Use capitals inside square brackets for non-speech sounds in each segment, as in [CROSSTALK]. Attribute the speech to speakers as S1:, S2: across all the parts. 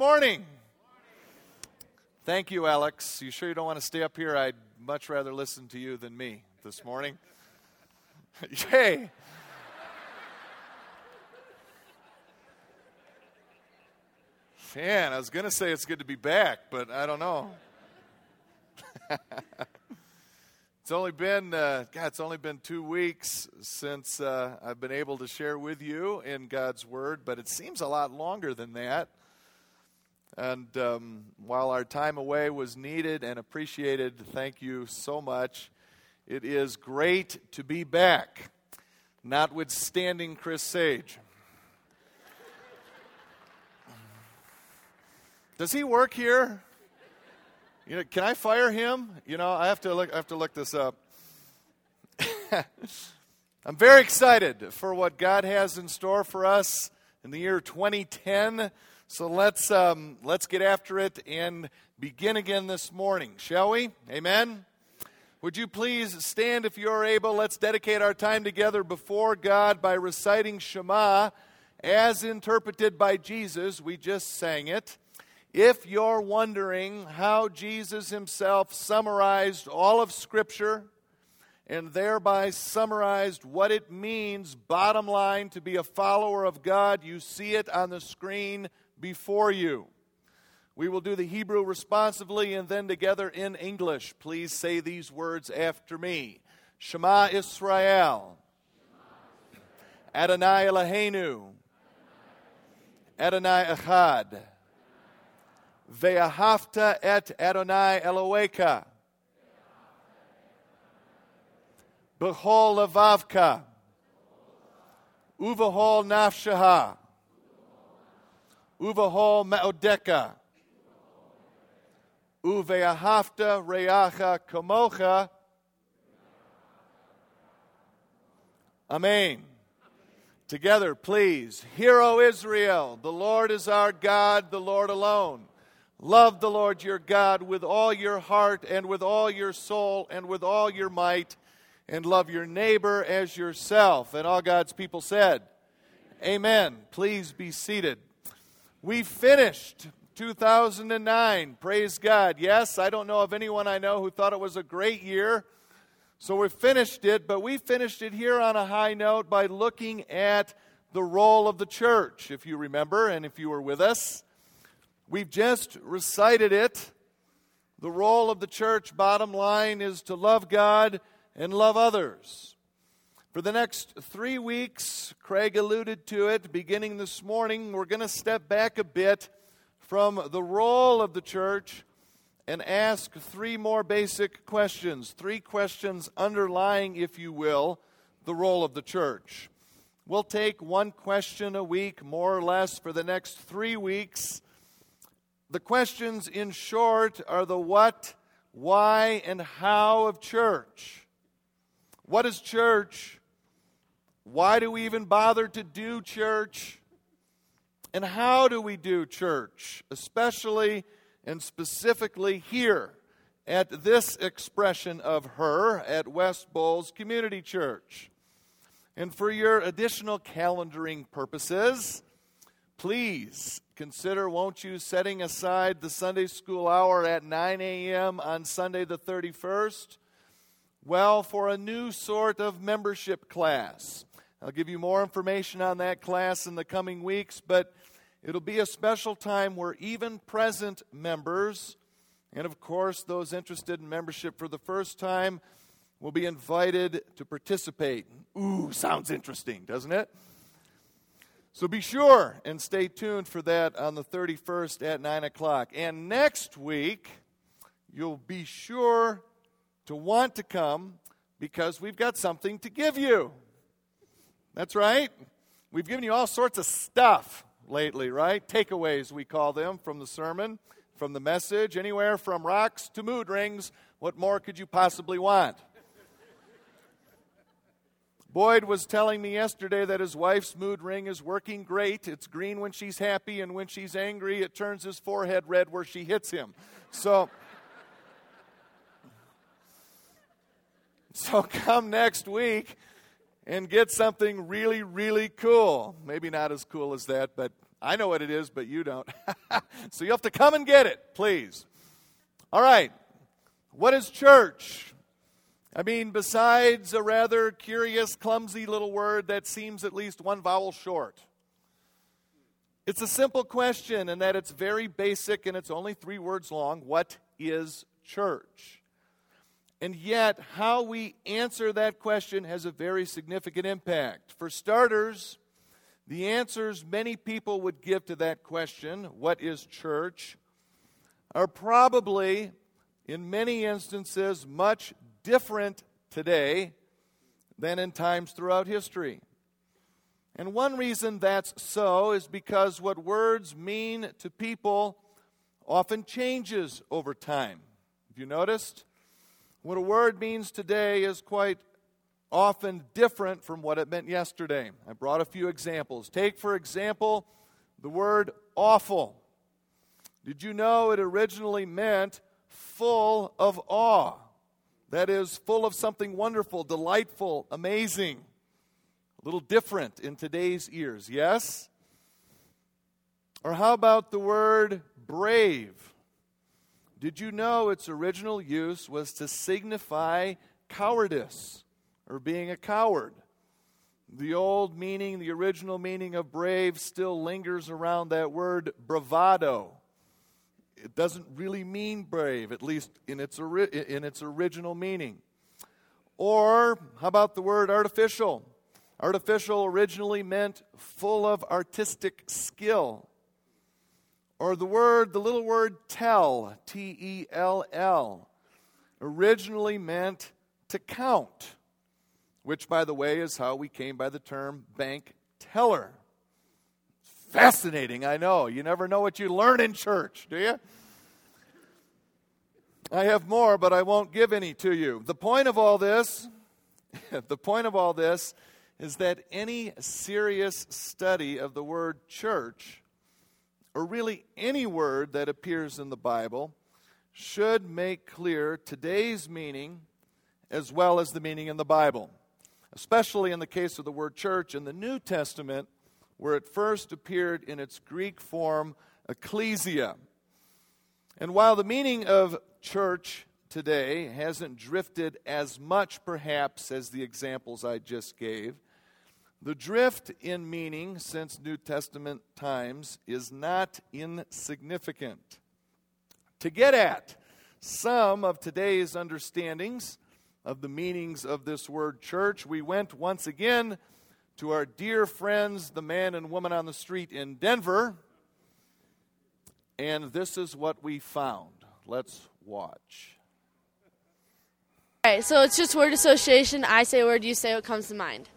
S1: morning. Thank you, Alex. You sure you don't want to stay up here? I'd much rather listen to you than me this morning. [LAUGHS] hey. Man, I was going to say it's good to be back, but I don't know. [LAUGHS] it's only been, uh, God, it's only been two weeks since uh, I've been able to share with you in God's Word, but it seems a lot longer than that. And um, while our time away was needed and appreciated, thank you so much. It is great to be back, notwithstanding Chris Sage. Does he work here? You know, can I fire him? You know, I have to look. I have to look this up. [LAUGHS] I'm very excited for what God has in store for us in the year 2010. So let's um, let's get after it and begin again this morning, shall we? Amen. Would you please stand if you're able? Let's dedicate our time together before God by reciting Shema as interpreted by Jesus. We just sang it. If you're wondering how Jesus himself summarized all of Scripture and thereby summarized what it means, bottom line, to be a follower of God, you see it on the screen before you. We will do the Hebrew responsively and then together in English. Please say these words after me Shema Israel. Adonai Eloheinu. Adonai Echad. Ve'ahavta et Adonai Eloheka. B'chol levavka. Uvahol nafshaha. Uvahol me'odeka. Uve'ahavta reacha kamocha. Amen. Together, please. Hear, O Israel, the Lord is our God, the Lord alone. Love the Lord your God with all your heart and with all your soul and with all your might, and love your neighbor as yourself. And all God's people said, Amen. Please be seated. We finished 2009. Praise God. Yes, I don't know of anyone I know who thought it was a great year. So we finished it, but we finished it here on a high note by looking at the role of the church, if you remember, and if you were with us. We've just recited it. The role of the church, bottom line, is to love God and love others. For the next three weeks, Craig alluded to it beginning this morning, we're going to step back a bit from the role of the church and ask three more basic questions. Three questions underlying, if you will, the role of the church. We'll take one question a week, more or less, for the next three weeks the questions, in short, are the what, why, and how of church. What is church? Why do we even bother to do church? And how do we do church, especially and specifically here at this expression of her at West Bowles Community Church? And for your additional calendaring purposes, please consider, won't you, setting aside the Sunday school hour at 9 a.m. on Sunday the 31st? Well, for a new sort of membership class. I'll give you more information on that class in the coming weeks, but it'll be a special time where even present members, and of course those interested in membership for the first time, will be invited to participate. Ooh, sounds interesting, doesn't it? So be sure and stay tuned for that on the 31st at 9 o'clock. And next week, you'll be sure to want to come because we've got something to give you. That's right. We've given you all sorts of stuff lately, right? Takeaways, we call them, from the sermon, from the message, anywhere from rocks to mood rings. What more could you possibly want? Boyd was telling me yesterday that his wife's mood ring is working great. It's green when she's happy, and when she's angry, it turns his forehead red where she hits him. So, [LAUGHS] so come next week and get something really, really cool. Maybe not as cool as that, but I know what it is, but you don't. [LAUGHS] so you have to come and get it, please. All right. What is church? I mean, besides a rather curious, clumsy little word that seems at least one vowel short. It's a simple question in that it's very basic and it's only three words long. What is church? And yet, how we answer that question has a very significant impact. For starters, the answers many people would give to that question, what is church, are probably, in many instances, much different today than in times throughout history. And one reason that's so is because what words mean to people often changes over time. Have you noticed? What a word means today is quite often different from what it meant yesterday. I brought a few examples. Take, for example, the word awful. Did you know it originally meant full of awe? that is full of something wonderful, delightful, amazing, a little different in today's ears, yes? Or how about the word brave? Did you know its original use was to signify cowardice or being a coward? The old meaning, the original meaning of brave, still lingers around that word bravado it doesn't really mean brave, at least in its, ori- in its original meaning. Or how about the word artificial? Artificial originally meant full of artistic skill. Or the word, the little word tell, T E L L, originally meant to count, which, by the way, is how we came by the term bank teller. Fascinating, I know. You never know what you learn in church, do you? I have more, but I won't give any to you. The point of all this, [LAUGHS] the point of all this is that any serious study of the word church, or really any word that appears in the Bible, should make clear today's meaning as well as the meaning in the Bible. Especially in the case of the word church in the New Testament, where it first appeared in its Greek form, ecclesia. And while the meaning of church today hasn't drifted as much, perhaps, as the examples I just gave, the drift in meaning since New Testament times is not insignificant. To get at some of today's understandings of the meanings of this word church, we went once again to our dear friends, the man and woman on the street in Denver, and this is what we found. Let's watch.
S2: All right, so it's just word association. I say a word, you say what comes to mind.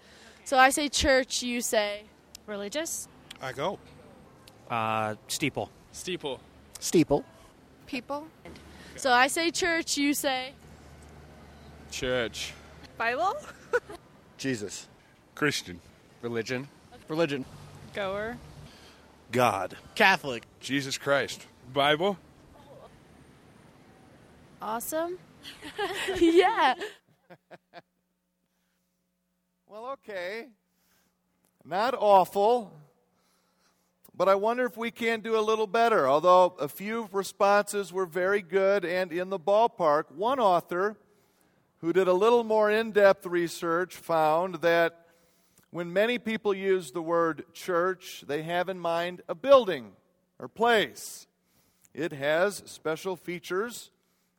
S2: So I say church, you say
S3: religious.
S4: I go.
S5: Uh, steeple.
S6: Steeple.
S7: Steeple.
S2: People. So I say church, you say
S6: Church.
S3: Bible.
S4: Jesus.
S6: Christian.
S5: Religion.
S7: Religion.
S3: Goer.
S4: God.
S7: Catholic.
S4: Jesus Christ.
S6: Bible.
S2: awesome. [LAUGHS] yeah. [LAUGHS]
S1: Well, okay. Not awful. But I wonder if we can do a little better. Although a few responses were very good and in the ballpark, one author who did a little more in depth research found that when many people use the word church, they have in mind a building or place. It has special features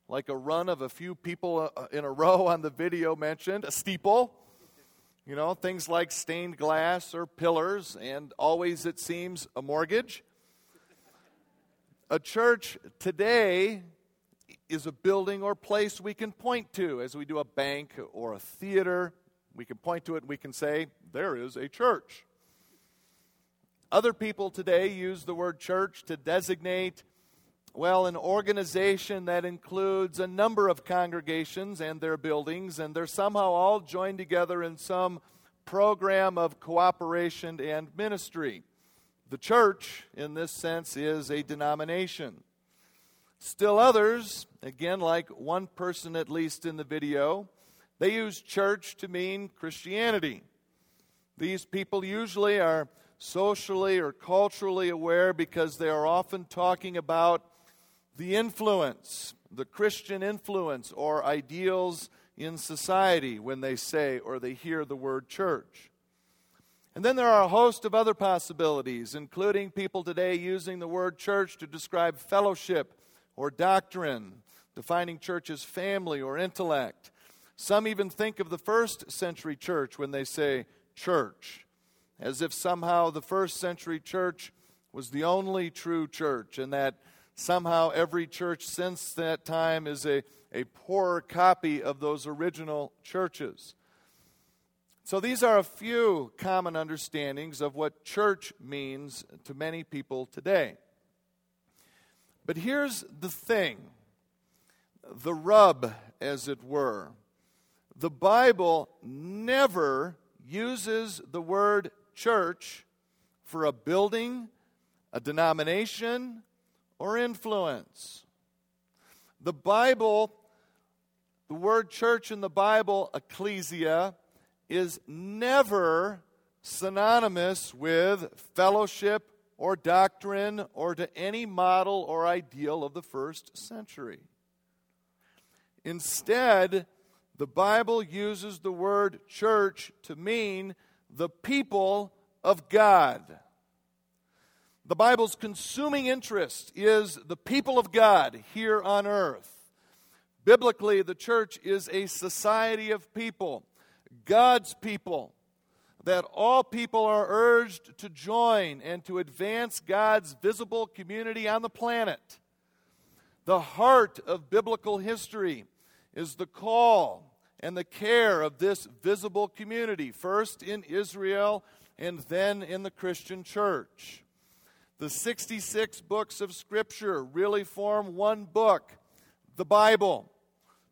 S1: like a run of a few people uh, in a [LAUGHS] row on the video mentioned, a steeple, you know, things like stained glass or pillars, and always, it seems, a mortgage. A church today is a building or place we can point to as we do a bank or a theater. We can point to it and we can say, there is a church. Other people today use the word church to designate well, an organization that includes a number of congregations and their buildings, and they're somehow all joined together in some program of cooperation and ministry. The church, in this sense, is a denomination. Still others, again, like one person at least in the video, they use church to mean Christianity. These people usually are socially or culturally aware because they are often talking about the influence, the Christian influence, or ideals in society when they say or they hear the word church. And then there are a host of other possibilities, including people today using the word church to describe fellowship or doctrine, defining church as family or intellect. Some even think of the first century church when they say church, as if somehow the first century church was the only true church and that somehow every church since that time is a, a poorer copy of those original churches. So these are a few common understandings of what church means to many people today. But here's the thing the rub, as it were. The Bible never uses the word church for a building, a denomination, or influence. The Bible, the word church in the Bible, ecclesia, is never synonymous with fellowship or doctrine or to any model or ideal of the first century. Instead, the Bible uses the word church to mean the people of God. The Bible's consuming interest is the people of God here on earth. Biblically, the church is a society of people, God's people, that all people are urged to join and to advance God's visible community on the planet. The heart of biblical history is the call and the care of this visible community, first in Israel and then in the Christian church. The 66 books of Scripture really form one book, the Bible,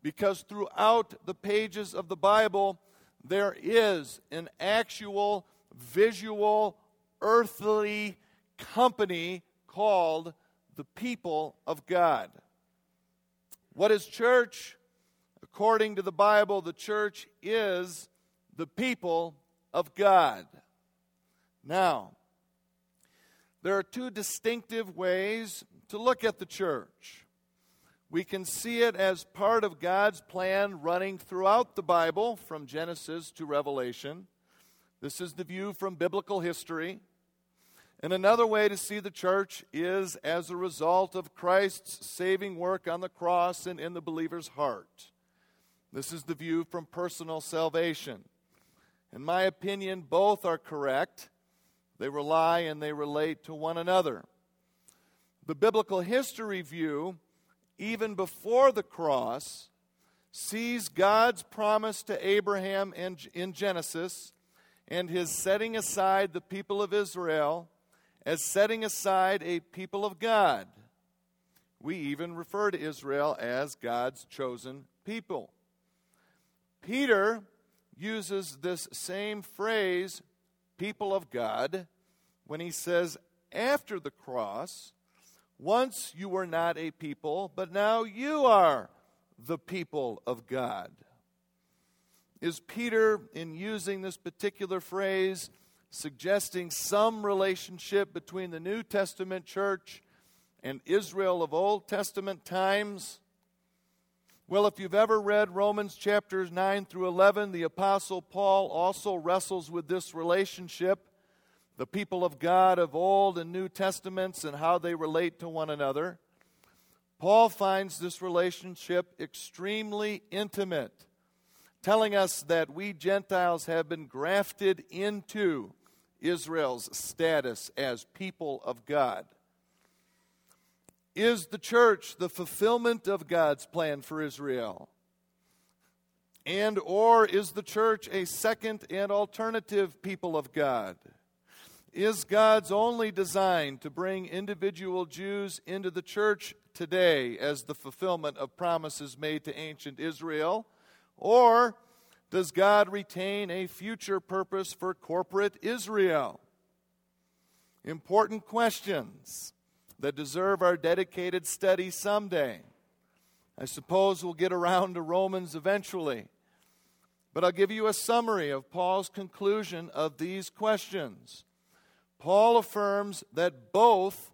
S1: because throughout the pages of the Bible, there is an actual visual earthly company called the people of God. What is church? According to the Bible, the church is the people of God. Now, there are two distinctive ways to look at the church. We can see it as part of God's plan running throughout the Bible from Genesis to Revelation. This is the view from biblical history. And another way to see the church is as a result of Christ's saving work on the cross and in the believer's heart. This is the view from personal salvation. In my opinion, both are correct. They rely and they relate to one another. The biblical history view, even before the cross, sees God's promise to Abraham in Genesis and his setting aside the people of Israel as setting aside a people of God. We even refer to Israel as God's chosen people. Peter uses this same phrase, people of God, when he says, after the cross, once you were not a people, but now you are the people of God. Is Peter, in using this particular phrase, suggesting some relationship between the New Testament church and Israel of Old Testament times? Well, if you've ever read Romans chapters 9 through 11, the Apostle Paul also wrestles with this relationship the people of God of Old and New Testaments and how they relate to one another. Paul finds this relationship extremely intimate, telling us that we Gentiles have been grafted into Israel's status as people of God. Is the church the fulfillment of God's plan for Israel? And or is the church a second and alternative people of God? is God's only design to bring individual Jews into the church today as the fulfillment of promises made to ancient Israel? Or does God retain a future purpose for corporate Israel? Important questions that deserve our dedicated study someday. I suppose we'll get around to Romans eventually. But I'll give you a summary of Paul's conclusion of these questions. Paul affirms that both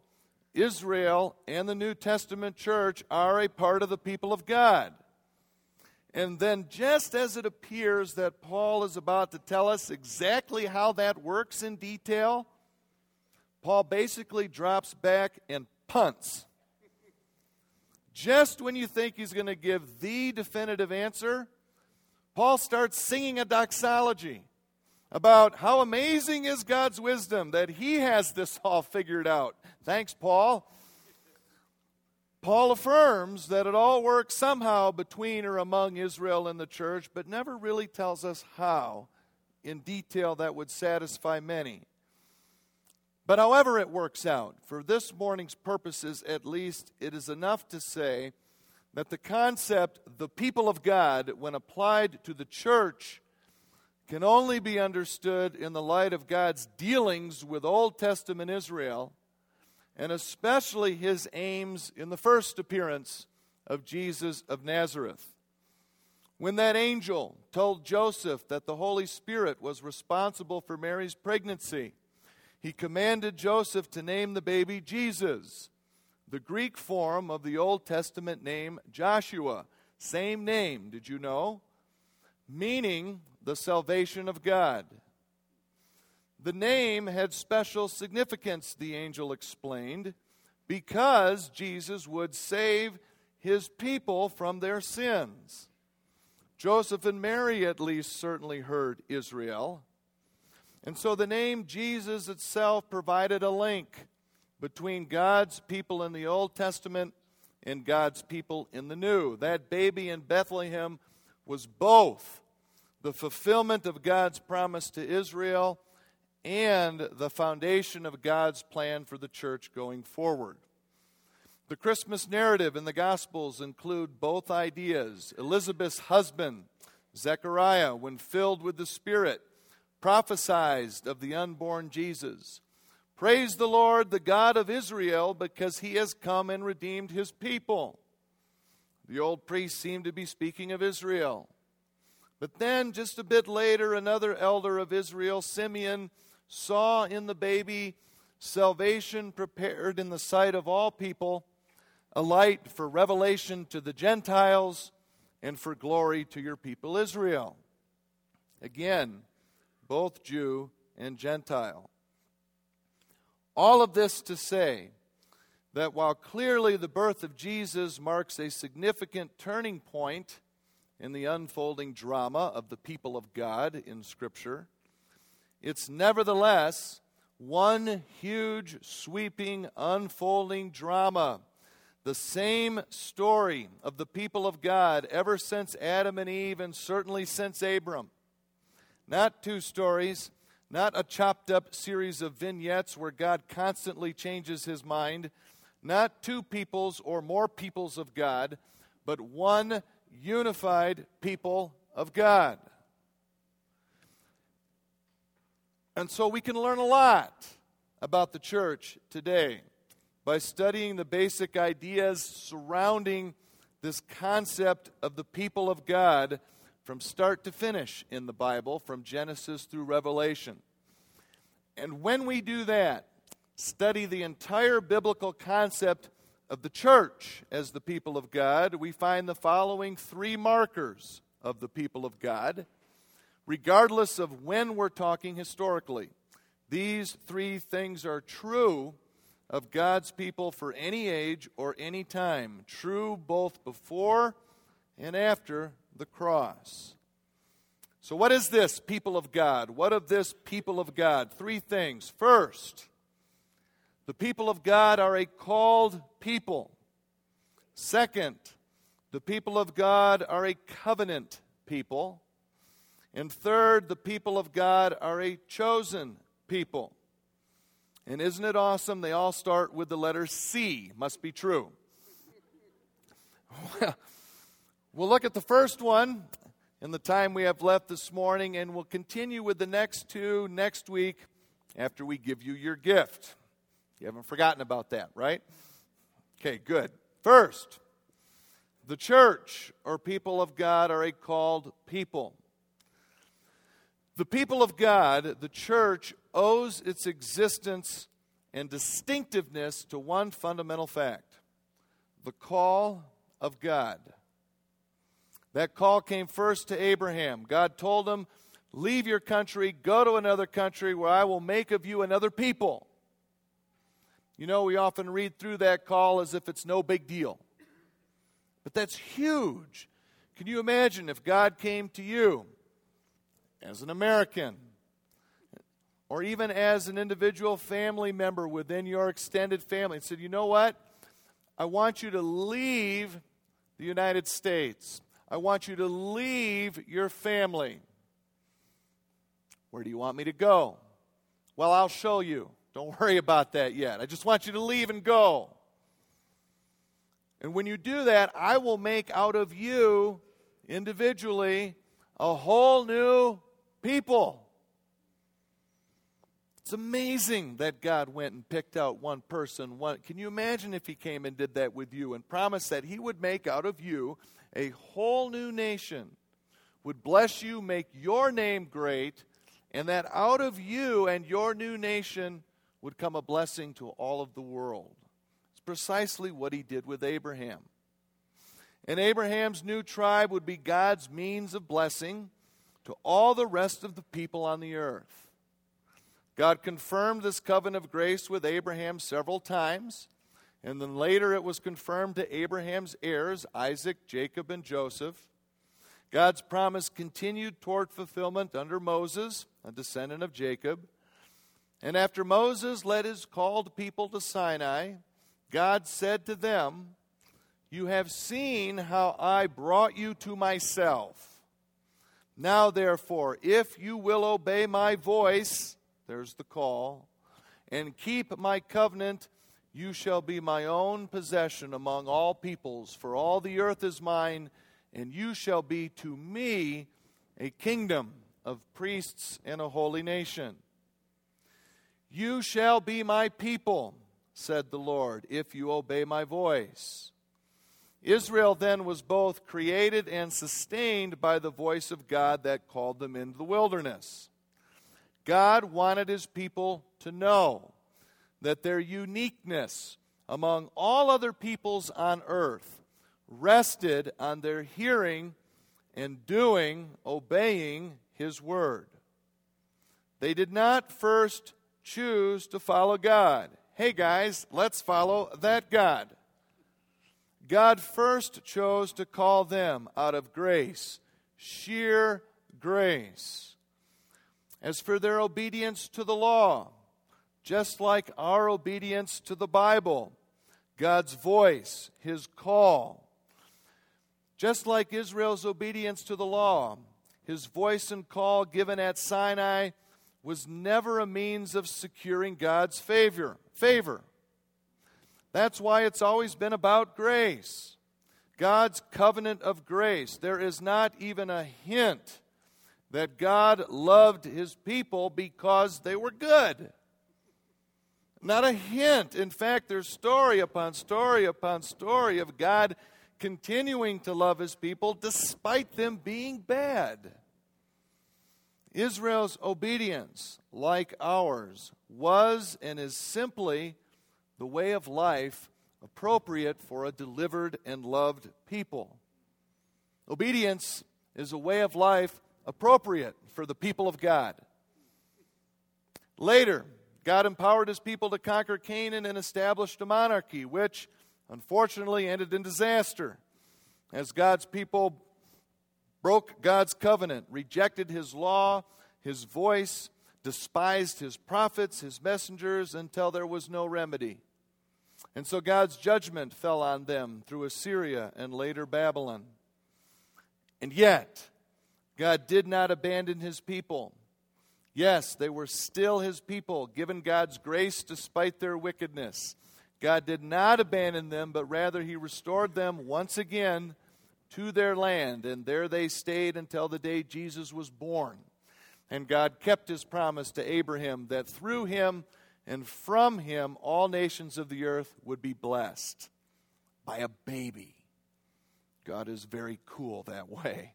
S1: Israel and the New Testament church are a part of the people of God. And then, just as it appears that Paul is about to tell us exactly how that works in detail, Paul basically drops back and punts. Just when you think he's going to give the definitive answer, Paul starts singing a doxology about how amazing is God's wisdom that he has this all figured out. Thanks, Paul. Paul affirms that it all works somehow between or among Israel and the church, but never really tells us how in detail that would satisfy many. But however it works out, for this morning's purposes at least, it is enough to say that the concept, the people of God, when applied to the church, can only be understood in the light of God's dealings with Old Testament Israel, and especially his aims in the first appearance of Jesus of Nazareth. When that angel told Joseph that the Holy Spirit was responsible for Mary's pregnancy, he commanded Joseph to name the baby Jesus, the Greek form of the Old Testament name Joshua. Same name, did you know? Meaning the salvation of God. The name had special significance, the angel explained, because Jesus would save his people from their sins. Joseph and Mary, at least, certainly heard Israel. And so the name Jesus itself provided a link between God's people in the Old Testament and God's people in the New. That baby in Bethlehem was both the fulfillment of God's promise to Israel, and the foundation of God's plan for the church going forward. The Christmas narrative in the Gospels include both ideas. Elizabeth's husband, Zechariah, when filled with the Spirit, prophesied of the unborn Jesus. Praise the Lord, the God of Israel, because he has come and redeemed his people. The old priest seemed to be speaking of Israel. But then, just a bit later, another elder of Israel, Simeon, saw in the baby salvation prepared in the sight of all people, a light for revelation to the Gentiles and for glory to your people Israel. Again, both Jew and Gentile. All of this to say that while clearly the birth of Jesus marks a significant turning point in the unfolding drama of the people of God in Scripture. It's nevertheless one huge, sweeping, unfolding drama. The same story of the people of God ever since Adam and Eve, and certainly since Abram. Not two stories, not a chopped up series of vignettes where God constantly changes his mind, not two peoples or more peoples of God, but one unified people of God. And so we can learn a lot about the church today by studying the basic ideas surrounding this concept of the people of God from start to finish in the Bible, from Genesis through Revelation. And when we do that, study the entire biblical concept of the church as the people of God, we find the following three markers of the people of God, regardless of when we're talking historically. These three things are true of God's people for any age or any time, true both before and after the cross. So, what is this people of God? What of this people of God? Three things. First, the people of God are a called people. Second, the people of God are a covenant people. And third, the people of God are a chosen people. And isn't it awesome? They all start with the letter C. Must be true. [LAUGHS] Well, look at the first one in the time we have left this morning, and we'll continue with the next two next week after we give you your gift. You haven't forgotten about that, right? Okay, good. First, the church or people of God are a called people. The people of God, the church, owes its existence and distinctiveness to one fundamental fact the call of God. That call came first to Abraham. God told him, Leave your country, go to another country where I will make of you another people. You know, we often read through that call as if it's no big deal. But that's huge. Can you imagine if God came to you as an American or even as an individual family member within your extended family and said, You know what? I want you to leave the United States. I want you to leave your family. Where do you want me to go? Well, I'll show you. Don't [LAUGHS] worry about that yet. I just want you to leave and go. And when you do that, I will make out of you individually a whole new people. It's amazing that God went and picked out one person. One, can you imagine if He came and did that with you and promised that He would make out of you a whole new nation, would bless you, make your name great, and that out of you and your new nation would come a blessing to all of the world? It's precisely what He did with Abraham. And Abraham's new tribe would be God's means of blessing to all the rest of the people on the earth. God confirmed this covenant of grace with Abraham several times, and then later it was confirmed to Abraham's heirs, Isaac, Jacob, and Joseph. God's promise continued toward fulfillment under Moses, a descendant of Jacob. And after Moses led his called people to Sinai, God said to them, You have seen how I brought you to myself. Now, therefore, if you will obey my voice, there's the call. And keep my covenant, you shall be my own possession among all peoples, for all the earth is mine, and you shall be to me a kingdom of priests and a holy nation. You shall be my people, said the Lord, if you obey my voice. Israel then was both created and sustained by the voice of God that called them into the wilderness. God wanted his people to know that their uniqueness among all other peoples on earth rested on their hearing and doing, obeying his word. They did not first choose to follow God. Hey guys, let's follow that God. God first chose to call them out of grace, sheer grace. As for their obedience to the law, just like our obedience to the Bible, God's voice, His call, just like Israel's obedience to the law, His voice and call given at Sinai was never a means of securing God's favor. Favor. That's why it's always been about grace. God's covenant of grace. There is not even a hint that God loved his people because they were good. Not a hint. In fact, there's story upon story upon story of God continuing to love his people despite them being bad. Israel's obedience, like ours, was and is simply the way of life appropriate for a delivered and loved people. Obedience is a way of life appropriate for the people of God. Later, God empowered his people to conquer Canaan and established a monarchy, which unfortunately ended in disaster as God's people broke God's covenant, rejected his law, his voice, despised his prophets, his messengers, until there was no remedy. And so God's judgment fell on them through Assyria and later Babylon. And yet, God did not abandon his people. Yes, they were still his people, given God's grace despite their wickedness. God did not abandon them, but rather he restored them once again to their land, and there they stayed until the day Jesus was born. And God kept his promise to Abraham that through him and from him all nations of the earth would be blessed by a baby. God is very cool that [LAUGHS] way.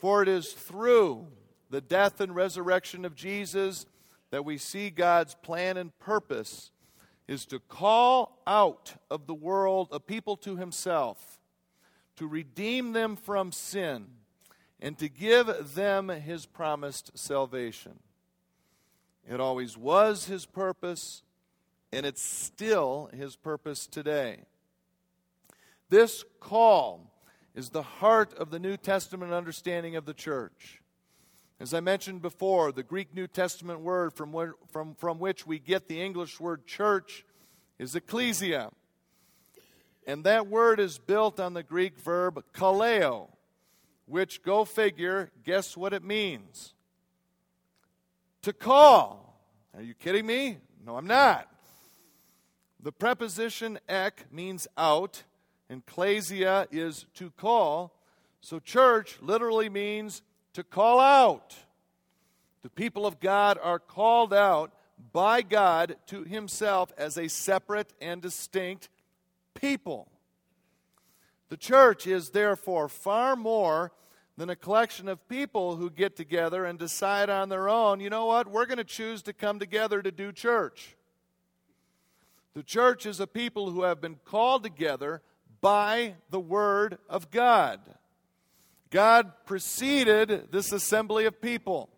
S1: For it is through the death and resurrection of Jesus that we see God's plan and purpose is to call out of the world a people to himself, to redeem them from sin, and to give them his promised salvation. It always was his purpose, and it's still his purpose today. This call is the heart of the New Testament understanding of the church. As I mentioned before, the Greek New Testament word from, where, from, from which we get the English word church is ecclesia. And that word is built on the Greek verb kaleo, which, go figure, guess what it means? To call. Are you kidding me? No, I'm not. The preposition ek means out, and klesia is to call. So, church literally means to call out. The people of God are called out by God to himself as a separate and distinct people. The church is therefore far more than a collection of people who get together and decide on their own, you know what, we're going to choose to come together to do church. The church is a people who have been called together by the Word of God. God preceded this assembly of people.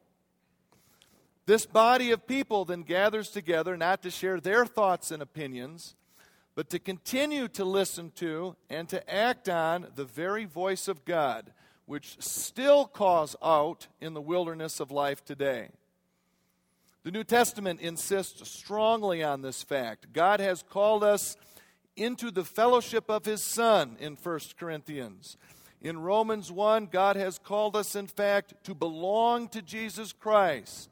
S1: This body of people then gathers together not to share their thoughts and opinions, but to continue to listen to and to act on the very voice of God, which still calls out in the wilderness of life today. The New Testament insists strongly on this fact. God has called us into the fellowship of His Son in 1 Corinthians. In Romans 1, God has called us, in fact, to belong to Jesus Christ.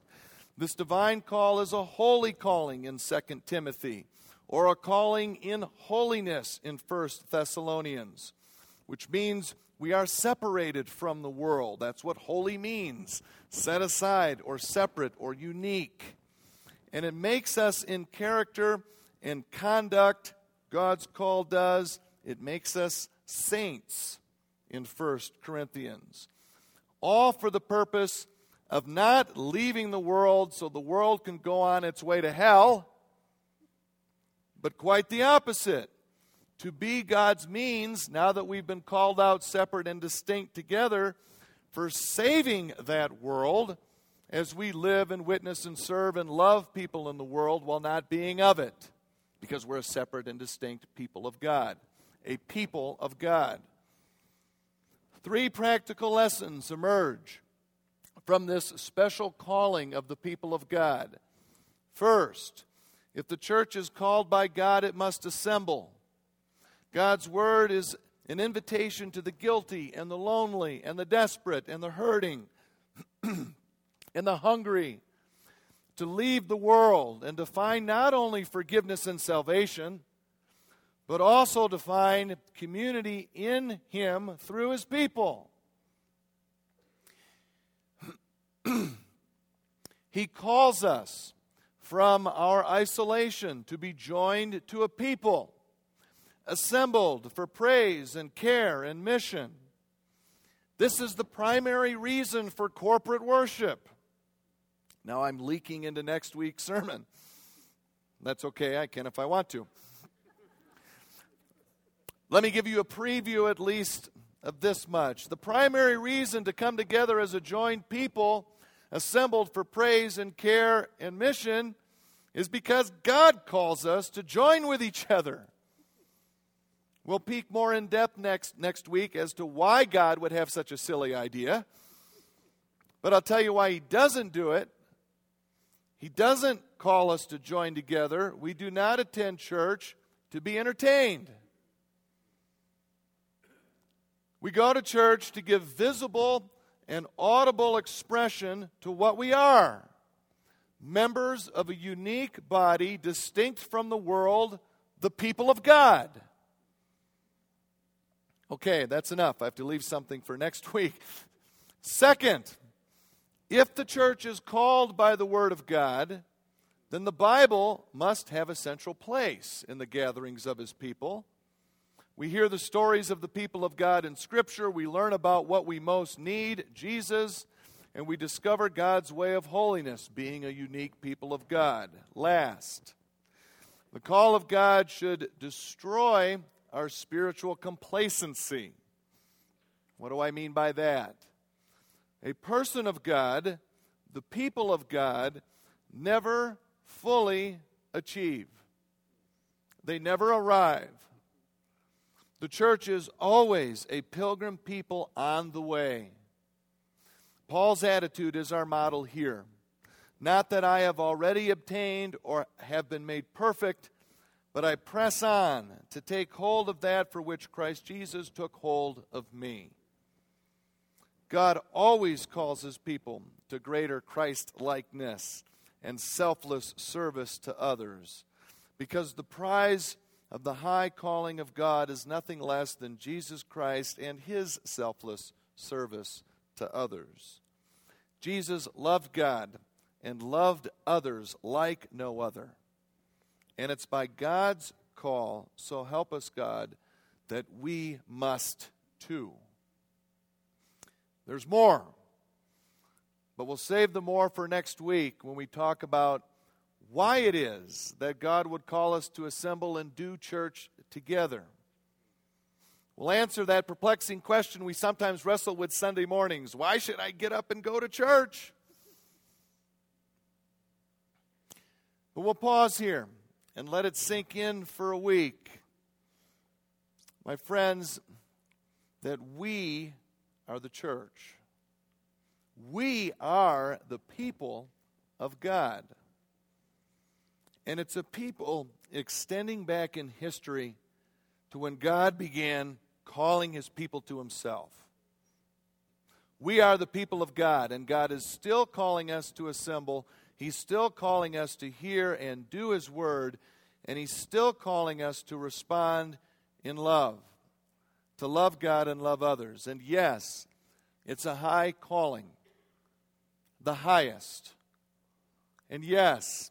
S1: This divine call is a holy calling in 2 Timothy, or a calling in holiness in 1 Thessalonians, which means we are separated from the world. That's what holy means set aside, or separate, or unique. And it makes us in character and conduct, God's call does, it makes us saints in 1 Corinthians. All for the purpose of not leaving the world so the world can go on its way to hell, but quite the opposite. To be God's means, now that we've been called out separate and distinct together, for saving that world as we live and witness and serve and love people in the world while not being of it, because we're a separate and distinct people of God. A people of God. Three practical lessons emerge from this special calling of the people of God. First, if the church is called by God, it must assemble. God's word is an invitation to the guilty and the lonely and the desperate and the hurting [CLEARS THROAT] and the hungry to leave the world and to find not only forgiveness and salvation but also to find community in Him through His people. [CLEARS THROAT] he calls us from our isolation to be joined to a people assembled for praise and care and mission. This is the primary reason for corporate worship. Now I'm leaking into next week's sermon. That's okay, I can if I want to. Let me give you a preview, at least, of this much. The primary reason to come together as a joined people, assembled for praise and care and mission, is because God calls us to join with each other. We'll peek more in depth next, next week as to why God would have such a silly idea. But I'll tell you why He doesn't do it. He doesn't call us to join together. We do not attend church to be entertained. We go to church to give visible and audible expression to what we are members of a unique body, distinct from the world, the people of God. Okay, that's enough. I have to leave something for next [LAUGHS] week. Second, if the church is called by the Word of God, then the Bible must have a central place in the gatherings of His people. We hear the stories of the people of God in Scripture. We learn about what we most need Jesus. and we discover God's way of holiness, being a unique people of God. Last, the call of God should destroy our spiritual complacency. What do I mean by that? A person of God, the people of God, never fully achieve, they never arrive. The church is always a pilgrim people on the way. Paul's attitude is our model here. Not that I have already obtained or have been made perfect, but I press on to take hold of that for which Christ Jesus took hold of me. God always calls his people to greater Christ likeness and selfless service to others because the prize of the high calling of God is nothing less than Jesus Christ and his selfless service to others. Jesus loved God and loved others like no other. And it's by God's call, so help us God, that we must too. There's more, but we'll save the more for next week when we talk about why it is that God would call us to assemble and do church together. We'll answer that perplexing question we sometimes wrestle with Sunday mornings why should I get up and go to church? But we'll pause here and let it sink in for a week. My friends, that we are the church. We are the people of God. And it's a people extending back in history to when God began calling his people to himself. We are the people of God, and God is still calling us to assemble. He's still calling us to hear and do his word, and he's still calling us to respond in love, to love God and love others. And yes, it's a high calling, the highest. And yes,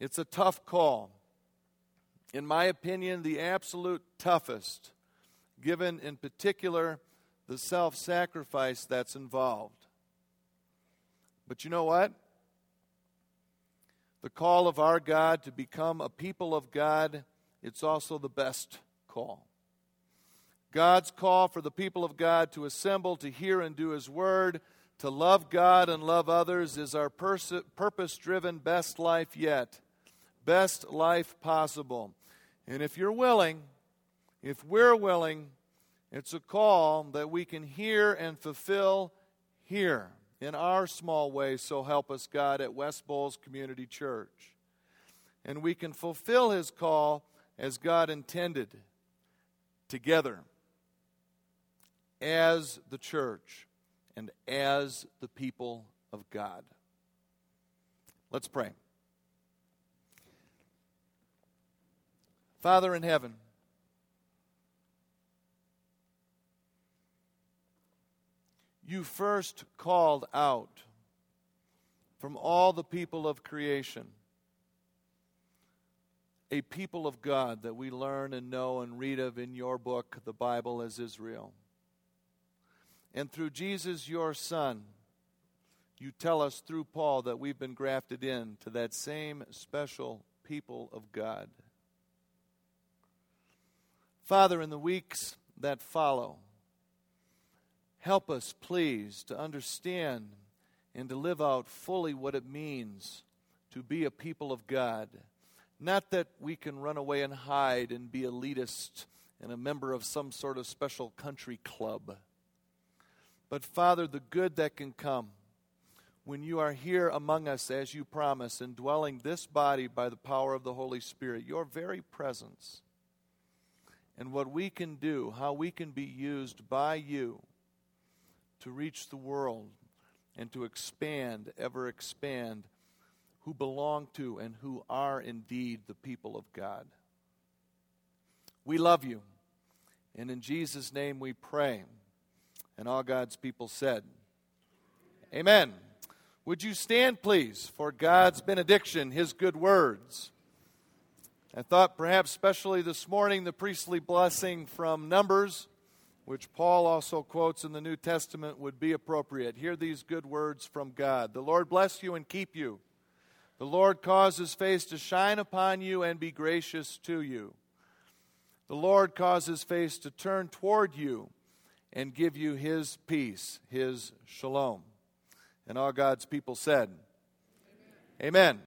S1: it's a tough call. In my opinion, the absolute toughest given in particular the self sacrifice that's involved. But you know what? The call of our God to become a people of God, it's also the best call. God's call for the people of God to assemble, to hear and do His word, to love God and love others is our pers- purpose driven best life yet, best life possible. And if you're willing, if we're willing, it's a call that we can hear and fulfill here in our small way, so help us God at West Bowles Community Church. And we can fulfill His call as God intended together as the church and as the people of God. Let's pray. Father in heaven, you first called out from all the people of creation a people of God that we learn and know and read of in your book, the Bible, as Israel. And through Jesus, your Son, you tell us through Paul that we've been grafted in to that same special people of God. Father, in the weeks that follow, Help us, please, to understand and to live out fully what it means to be a people of God. Not that we can run away and hide and be elitist and a member of some sort of special country club. But, Father, the good that can come when you are here among us as you promise, indwelling this body by the power of the Holy Spirit, your very presence, and what we can do, how we can be used by you to reach the world and to expand, ever expand, who belong to and who are indeed the people of God. We love you. And in Jesus' name we pray. And all God's people said, Amen. Would you stand, please, for God's benediction, His good words? I thought perhaps, especially this morning, the priestly blessing from Numbers which Paul also quotes in the New Testament, would be appropriate. Hear these good words from God The Lord bless you and keep you. The Lord cause his face to shine upon you and be gracious to you. The Lord cause his face to turn toward you and give you his peace, his shalom. And all God's people said, Amen. Amen.